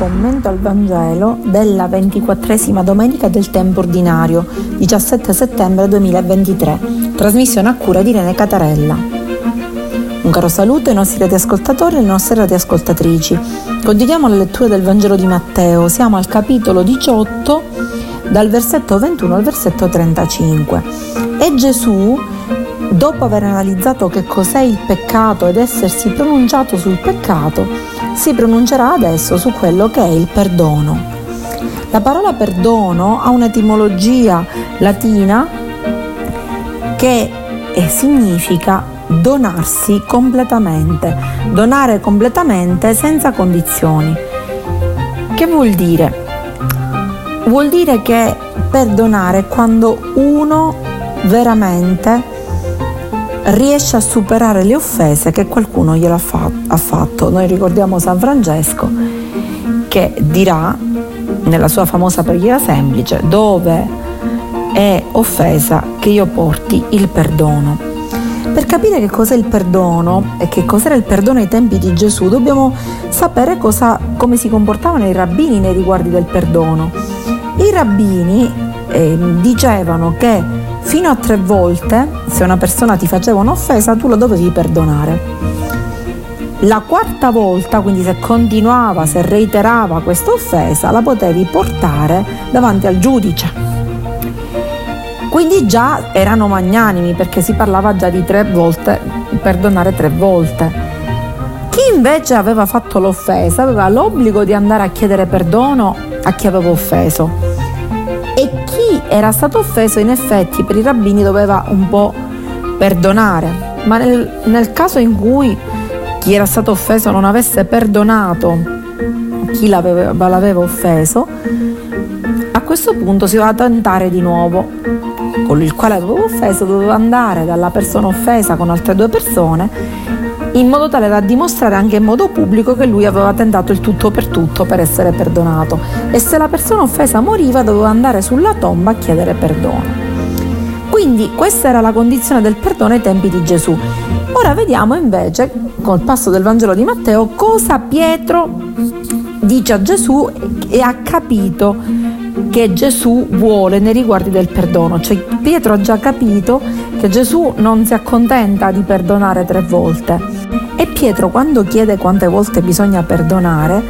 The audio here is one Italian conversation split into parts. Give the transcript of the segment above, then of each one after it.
commento al Vangelo della ventiquattresima domenica del tempo ordinario, 17 settembre 2023, trasmissione a cura di Irene Catarella. Un caro saluto ai nostri radioascoltatori e alle nostre radioascoltatrici. Continuiamo la lettura del Vangelo di Matteo, siamo al capitolo 18, dal versetto 21 al versetto 35. E Gesù, dopo aver analizzato che cos'è il peccato ed essersi pronunciato sul peccato, si pronuncerà adesso su quello che è il perdono. La parola perdono ha un'etimologia latina che significa donarsi completamente, donare completamente senza condizioni. Che vuol dire? Vuol dire che perdonare quando uno veramente riesce a superare le offese che qualcuno glielo ha fatto. Noi ricordiamo San Francesco che dirà nella sua famosa preghiera semplice dove è offesa che io porti il perdono. Per capire che cos'è il perdono e che cos'era il perdono ai tempi di Gesù dobbiamo sapere cosa, come si comportavano i rabbini nei riguardi del perdono. I rabbini eh, dicevano che fino a tre volte, se una persona ti faceva un'offesa, tu la dovevi perdonare. La quarta volta, quindi se continuava, se reiterava questa offesa, la potevi portare davanti al giudice. Quindi già erano magnanimi perché si parlava già di tre volte, perdonare tre volte. Chi invece aveva fatto l'offesa aveva l'obbligo di andare a chiedere perdono a chi aveva offeso era stato offeso in effetti per i rabbini doveva un po' perdonare, ma nel, nel caso in cui chi era stato offeso non avesse perdonato chi l'aveva, l'aveva offeso, a questo punto si doveva tentare di nuovo. Colui il quale aveva offeso doveva andare dalla persona offesa con altre due persone in modo tale da dimostrare anche in modo pubblico che lui aveva tentato il tutto per tutto per essere perdonato e se la persona offesa moriva doveva andare sulla tomba a chiedere perdono. Quindi questa era la condizione del perdono ai tempi di Gesù. Ora vediamo invece, col passo del Vangelo di Matteo, cosa Pietro dice a Gesù e ha capito che Gesù vuole nei riguardi del perdono. Cioè Pietro ha già capito che Gesù non si accontenta di perdonare tre volte. E Pietro quando chiede quante volte bisogna perdonare,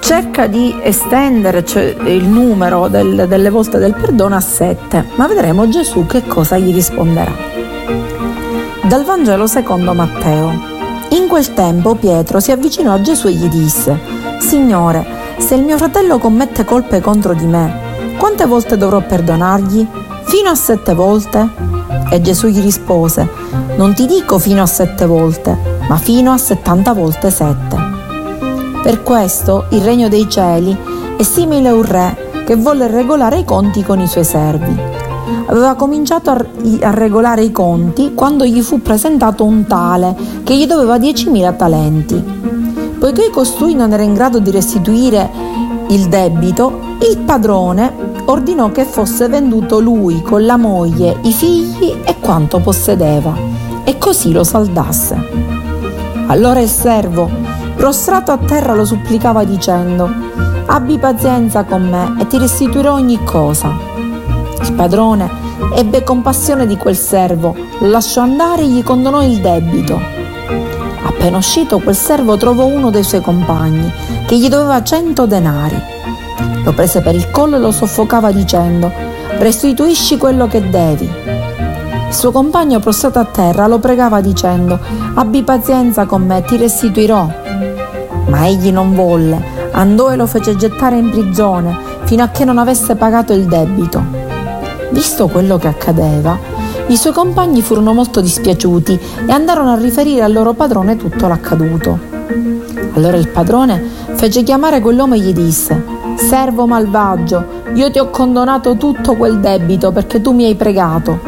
cerca di estendere cioè, il numero del, delle volte del perdono a sette, ma vedremo Gesù che cosa gli risponderà. Dal Vangelo secondo Matteo. In quel tempo Pietro si avvicinò a Gesù e gli disse, Signore, se il mio fratello commette colpe contro di me, quante volte dovrò perdonargli? Fino a sette volte? E Gesù gli rispose, non ti dico fino a sette volte, ma fino a settanta volte sette. Per questo il regno dei cieli è simile a un re che volle regolare i conti con i suoi servi. Aveva cominciato a regolare i conti quando gli fu presentato un tale che gli doveva diecimila talenti. Poiché costui non era in grado di restituire il debito, il padrone ordinò che fosse venduto lui con la moglie, i figli e quanto possedeva, e così lo saldasse. Allora il servo, prostrato a terra, lo supplicava dicendo, abbi pazienza con me e ti restituirò ogni cosa. Il padrone ebbe compassione di quel servo, lo lasciò andare e gli condonò il debito. Appena uscito, quel servo trovò uno dei suoi compagni, che gli doveva cento denari. Lo prese per il collo e lo soffocava dicendo, restituisci quello che devi. Il suo compagno prostrato a terra lo pregava dicendo, abbi pazienza con me, ti restituirò. Ma egli non volle, andò e lo fece gettare in prigione fino a che non avesse pagato il debito. Visto quello che accadeva, i suoi compagni furono molto dispiaciuti e andarono a riferire al loro padrone tutto l'accaduto. Allora il padrone fece chiamare quell'uomo e gli disse, Servo malvagio, io ti ho condonato tutto quel debito perché tu mi hai pregato.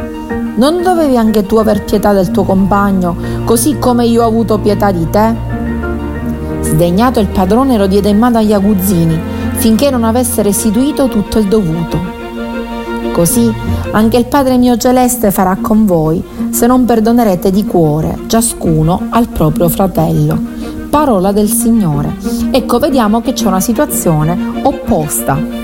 Non dovevi anche tu aver pietà del tuo compagno, così come io ho avuto pietà di te? Sdegnato il padrone lo diede in mano agli aguzzini, finché non avesse restituito tutto il dovuto. Così anche il Padre mio celeste farà con voi se non perdonerete di cuore ciascuno al proprio fratello. Parola del Signore. Ecco, vediamo che c'è una situazione opposta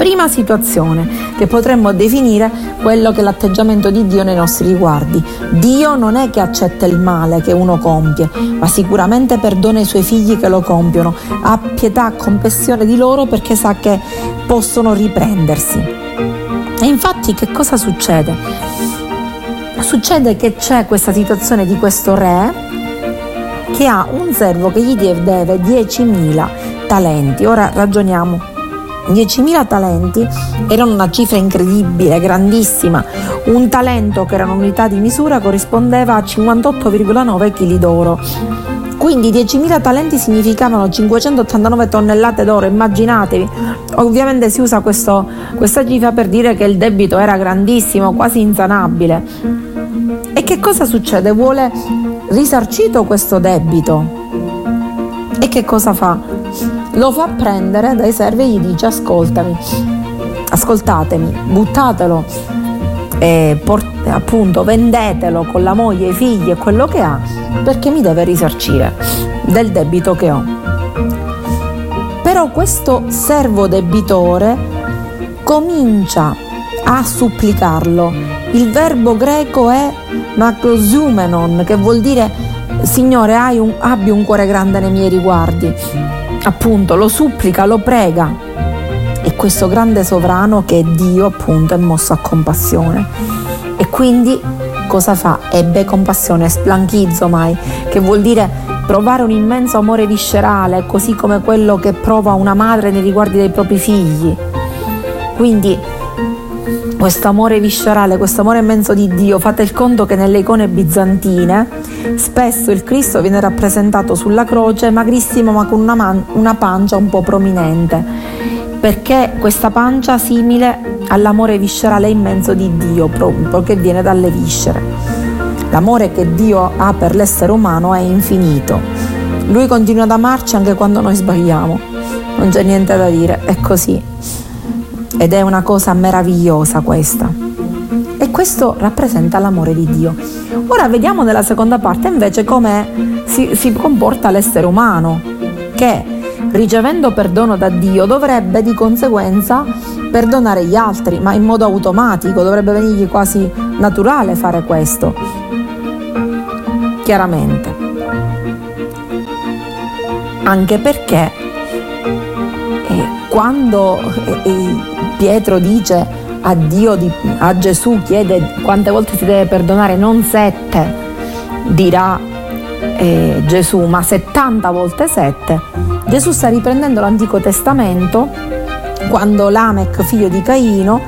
prima situazione che potremmo definire quello che è l'atteggiamento di Dio nei nostri riguardi. Dio non è che accetta il male che uno compie, ma sicuramente perdona i suoi figli che lo compiono, ha pietà, compassione di loro perché sa che possono riprendersi. E infatti che cosa succede? Succede che c'è questa situazione di questo re che ha un servo che gli deve 10.000 talenti. Ora ragioniamo 10.000 talenti erano una cifra incredibile, grandissima. Un talento che era un'unità di misura corrispondeva a 58,9 kg d'oro. Quindi 10.000 talenti significavano 589 tonnellate d'oro, immaginatevi. Ovviamente si usa questo, questa cifra per dire che il debito era grandissimo, quasi insanabile. E che cosa succede? Vuole risarcito questo debito. E che cosa fa? lo fa prendere dai servi e gli dice ascoltami, ascoltatemi, buttatelo, e port- appunto vendetelo con la moglie, i figli e quello che ha perché mi deve risarcire del debito che ho. Però questo servo debitore comincia a supplicarlo. Il verbo greco è makrosumenon, che vuol dire Signore, un, abbi un cuore grande nei miei riguardi appunto lo supplica, lo prega e questo grande sovrano che è Dio appunto è mosso a compassione e quindi cosa fa? Ebbe compassione, splanchizzo mai, che vuol dire provare un immenso amore viscerale, così come quello che prova una madre nei riguardi dei propri figli. Quindi questo amore viscerale, questo amore immenso di Dio, fate il conto che nelle icone bizantine spesso il Cristo viene rappresentato sulla croce magrissimo ma con una, man- una pancia un po' prominente, perché questa pancia simile all'amore viscerale immenso di Dio, proprio che viene dalle viscere. L'amore che Dio ha per l'essere umano è infinito. Lui continua ad amarci anche quando noi sbagliamo. Non c'è niente da dire, è così ed è una cosa meravigliosa questa. E questo rappresenta l'amore di Dio. Ora vediamo nella seconda parte invece come si, si comporta l'essere umano, che ricevendo perdono da Dio dovrebbe di conseguenza perdonare gli altri, ma in modo automatico, dovrebbe venirgli quasi naturale fare questo. Chiaramente. Anche perché eh, quando eh, Pietro dice a Dio, a Gesù, chiede quante volte si deve perdonare, non sette, dirà eh, Gesù, ma 70 volte sette. Gesù sta riprendendo l'Antico Testamento quando Lamech, figlio di Caino,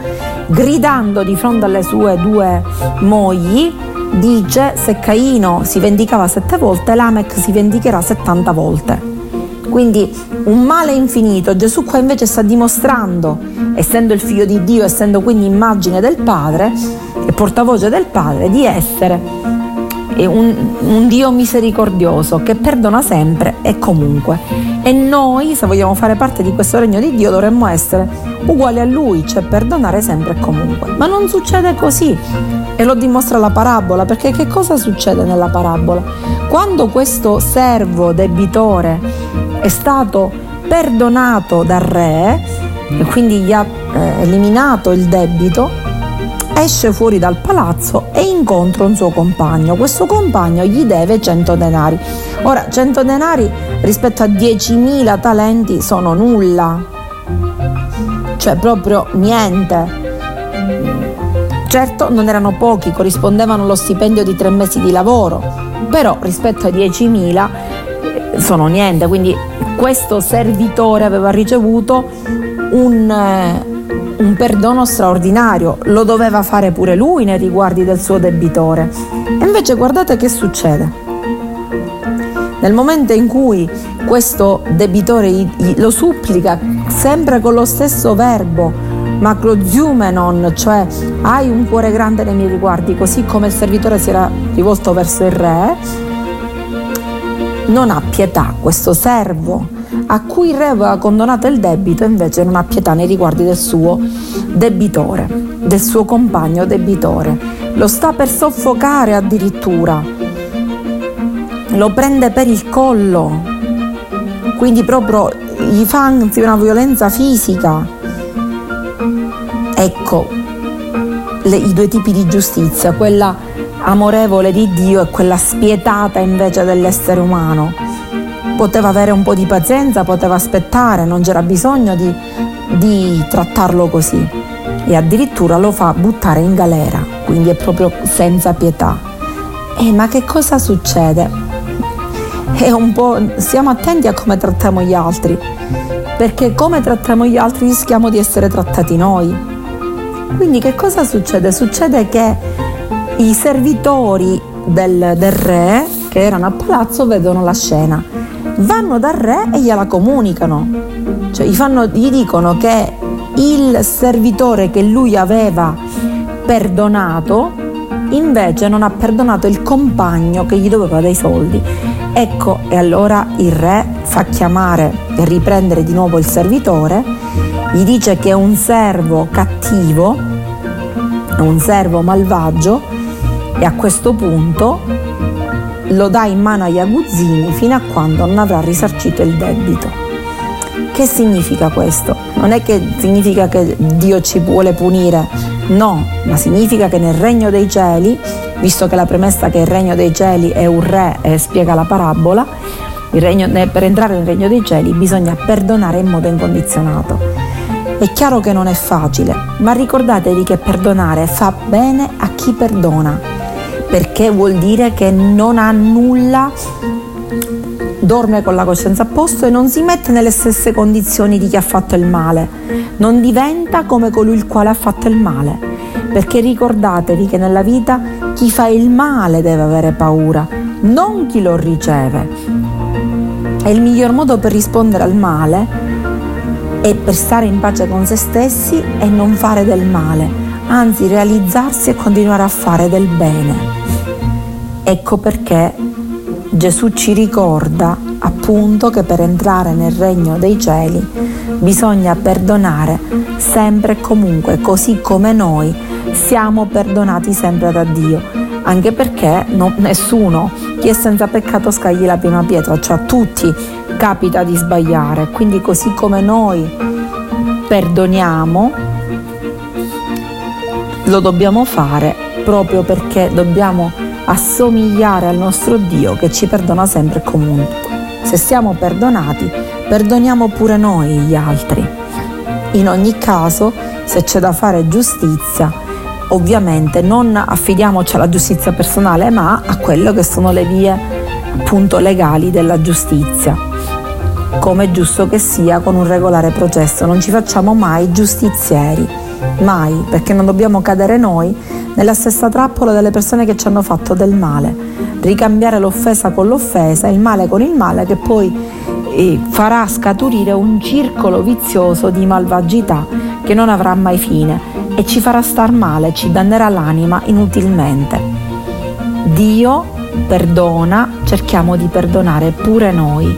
gridando di fronte alle sue due mogli, dice se Caino si vendicava sette volte, Lamech si vendicherà 70 volte. Quindi un male infinito. Gesù qua invece sta dimostrando, essendo il figlio di Dio, essendo quindi immagine del Padre e portavoce del Padre, di essere un, un Dio misericordioso che perdona sempre e comunque. E noi, se vogliamo fare parte di questo regno di Dio, dovremmo essere uguali a Lui, cioè perdonare sempre e comunque. Ma non succede così e lo dimostra la parabola, perché che cosa succede nella parabola? Quando questo servo debitore è stato perdonato dal re e quindi gli ha eh, eliminato il debito, esce fuori dal palazzo e incontra un suo compagno. Questo compagno gli deve 100 denari. Ora, 100 denari rispetto a 10.000 talenti sono nulla, cioè proprio niente. Certo non erano pochi, corrispondevano allo stipendio di tre mesi di lavoro, però rispetto a 10.000 sono niente, quindi questo servitore aveva ricevuto un, eh, un, perdono straordinario, lo doveva fare pure lui nei riguardi del suo debitore. E invece guardate che succede. Nel momento in cui questo debitore lo supplica sempre con lo stesso verbo, macroziumenon, cioè hai un cuore grande nei miei riguardi, così come il servitore si era rivolto verso il re, non ha pietà, questo servo a cui il re aveva condonato il debito invece non ha pietà nei riguardi del suo debitore, del suo compagno debitore. Lo sta per soffocare addirittura, lo prende per il collo, quindi proprio gli fa anzi una violenza fisica. Ecco le, i due tipi di giustizia, quella amorevole di Dio e quella spietata invece dell'essere umano. Poteva avere un po' di pazienza, poteva aspettare, non c'era bisogno di, di trattarlo così e addirittura lo fa buttare in galera, quindi è proprio senza pietà. E ma che cosa succede? È un po', stiamo attenti a come trattiamo gli altri, perché come trattiamo gli altri rischiamo di essere trattati noi. Quindi che cosa succede? Succede che i servitori del, del re, che erano a palazzo, vedono la scena, vanno dal re e gliela comunicano, cioè gli, fanno, gli dicono che il servitore che lui aveva perdonato invece non ha perdonato il compagno che gli doveva dei soldi. Ecco, e allora il re fa chiamare e riprendere di nuovo il servitore, gli dice che è un servo cattivo, un servo malvagio e a questo punto lo dà in mano agli aguzzini fino a quando non avrà risarcito il debito. Che significa questo? Non è che significa che Dio ci vuole punire, no, ma significa che nel regno dei cieli, visto che la premessa che il regno dei cieli è un re e spiega la parabola, regno, per entrare nel regno dei cieli bisogna perdonare in modo incondizionato. È chiaro che non è facile, ma ricordatevi che perdonare fa bene a chi perdona, perché vuol dire che non ha nulla dorme con la coscienza a posto e non si mette nelle stesse condizioni di chi ha fatto il male, non diventa come colui il quale ha fatto il male, perché ricordatevi che nella vita chi fa il male deve avere paura, non chi lo riceve. E il miglior modo per rispondere al male è per stare in pace con se stessi e non fare del male, anzi realizzarsi e continuare a fare del bene. Ecco perché Gesù ci ricorda appunto che per entrare nel regno dei cieli bisogna perdonare sempre e comunque, così come noi siamo perdonati sempre da Dio. Anche perché no, nessuno, chi è senza peccato scagli la prima pietra, cioè a tutti capita di sbagliare. Quindi così come noi perdoniamo, lo dobbiamo fare proprio perché dobbiamo assomigliare al nostro Dio che ci perdona sempre e comunque. Se siamo perdonati, perdoniamo pure noi gli altri. In ogni caso, se c'è da fare giustizia, ovviamente non affidiamoci alla giustizia personale, ma a quello che sono le vie appunto legali della giustizia. Come è giusto che sia con un regolare processo, non ci facciamo mai giustizieri, mai, perché non dobbiamo cadere noi nella stessa trappola delle persone che ci hanno fatto del male, ricambiare l'offesa con l'offesa, il male con il male che poi eh, farà scaturire un circolo vizioso di malvagità che non avrà mai fine e ci farà star male, ci dannerà l'anima inutilmente. Dio perdona, cerchiamo di perdonare pure noi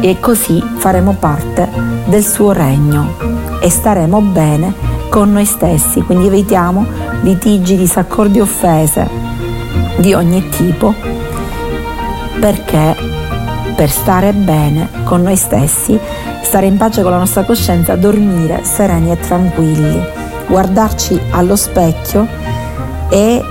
e così faremo parte del suo regno e staremo bene con noi stessi, quindi evitiamo litigi, disaccordi, offese di ogni tipo, perché per stare bene con noi stessi, stare in pace con la nostra coscienza, dormire sereni e tranquilli, guardarci allo specchio e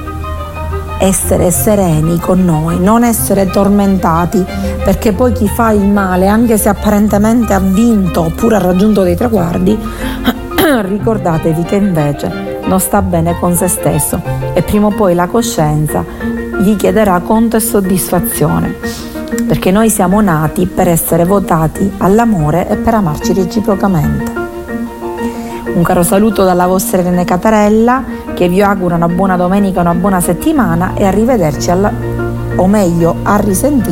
essere sereni con noi, non essere tormentati, perché poi chi fa il male, anche se apparentemente ha vinto oppure ha raggiunto dei traguardi, ricordatevi che invece non sta bene con se stesso e prima o poi la coscienza gli chiederà conto e soddisfazione, perché noi siamo nati per essere votati all'amore e per amarci reciprocamente. Un caro saluto dalla vostra Irene Catarella che vi augura una buona domenica, una buona settimana e arrivederci alla, o meglio a risentire